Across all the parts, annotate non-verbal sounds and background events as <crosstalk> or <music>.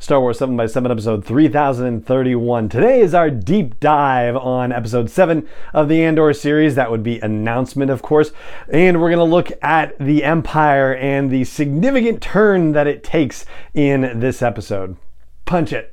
Star Wars 7 by 7 episode 3031. Today is our deep dive on episode 7 of the Andor series. That would be announcement, of course. And we're going to look at the Empire and the significant turn that it takes in this episode. Punch it.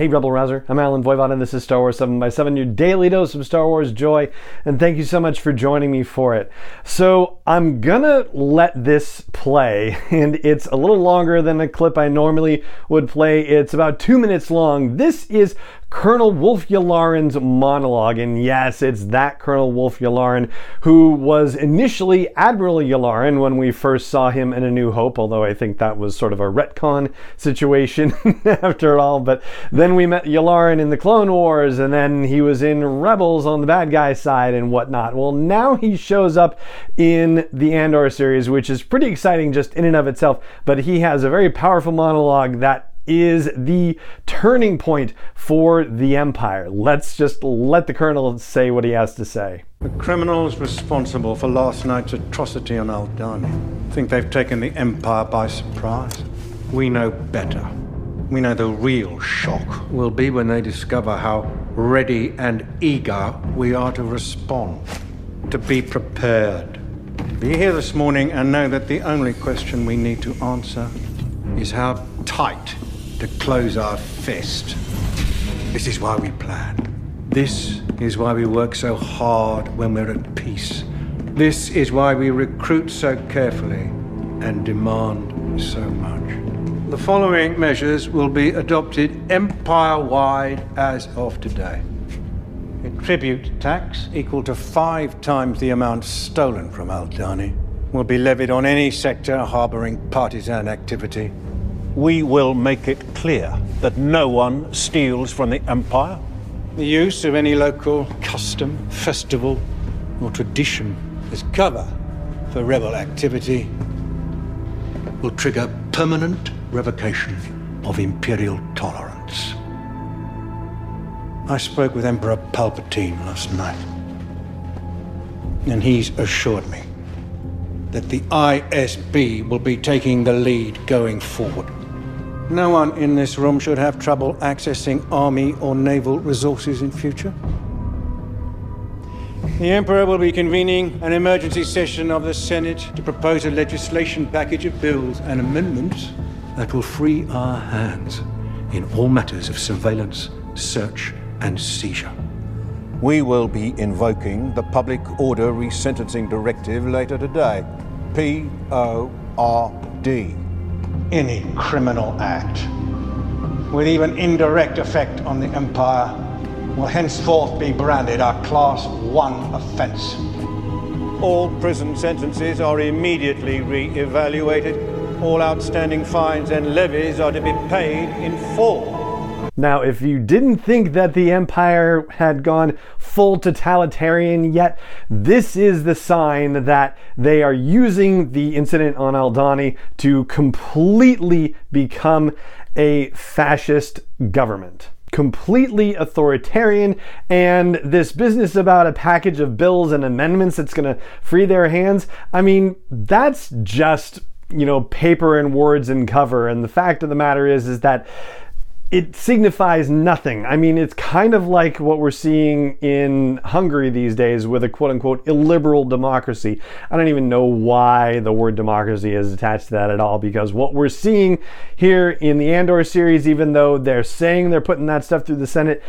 Hey, Rebel Rouser. I'm Allen Voivod, and this is Star Wars 7 by 7 your daily dose of Star Wars joy, and thank you so much for joining me for it. So, I'm gonna let this play, <laughs> and it's a little longer than a clip I normally would play. It's about two minutes long. This is Colonel Wolf Yularen's monologue. And yes, it's that Colonel Wolf Yularen who was initially Admiral Yularen when we first saw him in A New Hope, although I think that was sort of a retcon situation <laughs> after all. But then we met Yularen in the Clone Wars, and then he was in Rebels on the bad guy side and whatnot. Well, now he shows up in the Andor series, which is pretty exciting just in and of itself. But he has a very powerful monologue that is the turning point for the Empire. Let's just let the Colonel say what he has to say. The criminals responsible for last night's atrocity on Aldhani think they've taken the Empire by surprise. We know better. We know the real shock will be when they discover how ready and eager we are to respond, to be prepared. Be here this morning and know that the only question we need to answer is how tight to close our fist. This is why we plan. This is why we work so hard when we're at peace. This is why we recruit so carefully and demand so much. The following measures will be adopted empire wide as of today. A tribute tax equal to five times the amount stolen from Aldhani will be levied on any sector harboring partisan activity we will make it clear that no one steals from the Empire. The use of any local custom, festival, or tradition as cover for rebel activity will trigger permanent revocation of Imperial tolerance. I spoke with Emperor Palpatine last night, and he's assured me that the ISB will be taking the lead going forward. No one in this room should have trouble accessing army or naval resources in future. The Emperor will be convening an emergency session of the Senate to propose a legislation package of bills and amendments that will free our hands in all matters of surveillance, search, and seizure. We will be invoking the Public Order Resentencing Directive later today. P O R D any criminal act with even indirect effect on the Empire will henceforth be branded a Class 1 offence. All prison sentences are immediately re evaluated. All outstanding fines and levies are to be paid in full. Now, if you didn't think that the empire had gone full totalitarian yet, this is the sign that they are using the incident on Aldhani to completely become a fascist government. Completely authoritarian and this business about a package of bills and amendments that's going to free their hands i mean that's just you know paper and words and cover. And the fact of the matter is is that it signifies nothing. I mean, it's kind of like what we're seeing in Hungary these days with a quote unquote illiberal democracy. I don't even know why the word democracy is attached to that at all because what we're seeing here in the Andor series, even though they're saying they're putting that stuff through the Senate,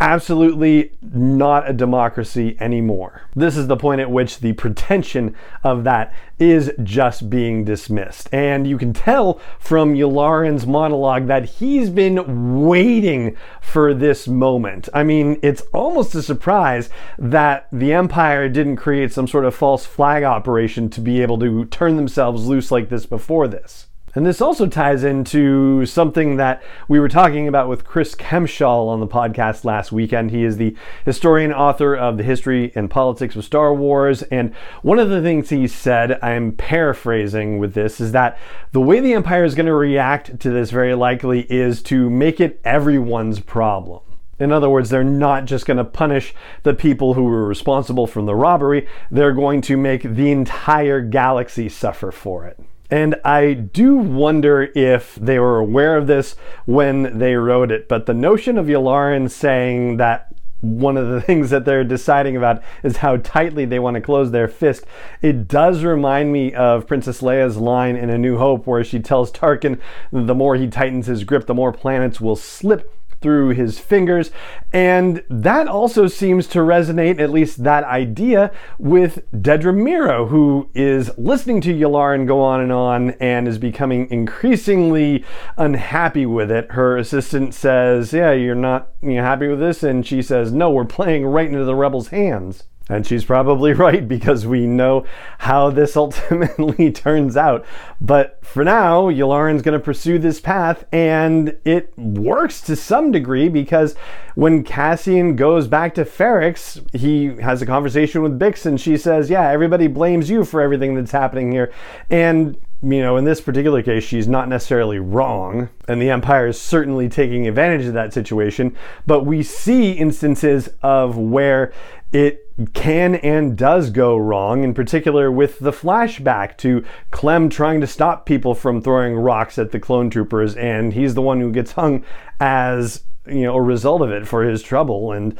absolutely not a democracy anymore. This is the point at which the pretension of that is just being dismissed. And you can tell from Yularen's monologue that he's been waiting for this moment. I mean, it's almost a surprise that the Empire didn't create some sort of false flag operation to be able to turn themselves loose like this before this. And this also ties into something that we were talking about with Chris Kempshall on the podcast last weekend. He is the historian author of The History and Politics of Star Wars. And one of the things he said, I'm paraphrasing with this, is that the way the Empire is going to react to this very likely is to make it everyone's problem. In other words, they're not just going to punish the people who were responsible for the robbery, they're going to make the entire galaxy suffer for it. And I do wonder if they were aware of this when they wrote it. But the notion of Yularen saying that one of the <laughs> things that they're deciding about is how tightly they want to close their fist. It does remind me of Princess Leia's line in A New Hope, where she tells Tarkin the more he tightens his grip, the more planets will slip through his fingers. And that also seems to resonate, at least that idea, with Dedra Meero, who is listening to Yularen go on and on and is becoming increasingly unhappy with it. Her assistant says, Yeah, you're not you know, happy with this? And she says, No, we're playing right into the rebels' hands. And she's probably <laughs> right because we know how this ultimately <laughs> turns out. But for now, Yularen's going to pursue this path, and it works to some degree because when Cassian goes back to Ferrix, he has a conversation with Bix, and she says, Yeah, everybody blames you for everything that's happening here. And you know, in this particular case, she's not necessarily wrong, and the Empire is certainly taking advantage of that situation. But we see instances of where it can and does go wrong, in particular with the flashback to Clem trying to stop people from throwing rocks at the clone troopers, and he's the one who gets hung as you know a result of it for his trouble. And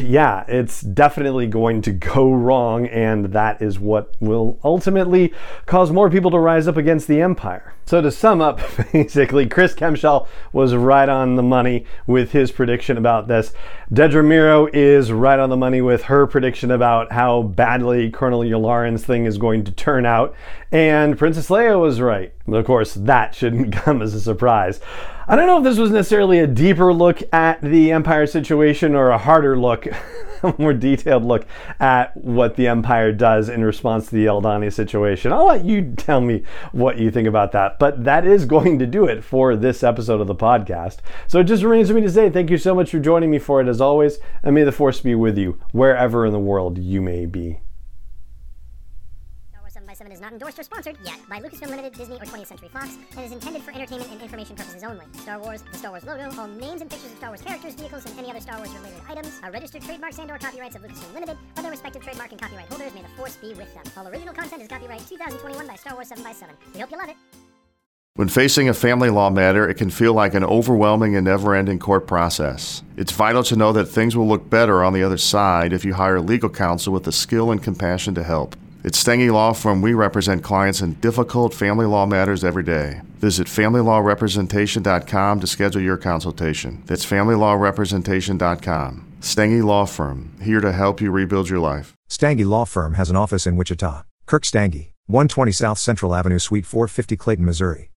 yeah it's definitely going to go wrong. And that is what will ultimately cause more people to rise up against the empire. So to sum up <laughs> basically chris kempshall was right on the money with his prediction about this. Dedra meero is right on the money with her prediction about how badly colonel yularen's thing is going to turn out. And princess leia was right. Of course that shouldn't <laughs> come as a surprise I don't know if this was necessarily a deeper look at the Empire situation or a harder look, <laughs> a more detailed look at what the Empire does in response to the Aldhani situation. I'll let you tell me what you think about that. But that is going to do it for this episode of the podcast. So it just remains for me to say thank you so much for joining me for it as always, and may the force be with you wherever in the world you may be. 7 is not endorsed or sponsored yet by Lucasfilm Limited, Disney, or 20th Century Fox, and is intended for entertainment and information purposes only. Star Wars, the Star Wars logo, all names and pictures of Star Wars characters, vehicles, and any other Star Wars related items are registered trademarks and or copyrights of Lucasfilm Limited, or their respective trademark and copyright holders. May the force be with them. All original content is copyright 2021 by Star Wars 7 by 7 We hope you love it. When facing a family law matter, it can feel like an overwhelming and never ending court process. It's vital to know that things will look better on the other side if you hire legal counsel with the skill and compassion to help. At Stange Law Firm, we represent clients in difficult family law matters every day. Visit FamilyLawRepresentation.com to schedule your consultation. That's FamilyLawRepresentation.com. Stange Law Firm, here to help you rebuild your life. Stange Law Firm has an office in Wichita. Kirk Stange, 120 South Central Avenue, Suite 450, Clayton, Missouri.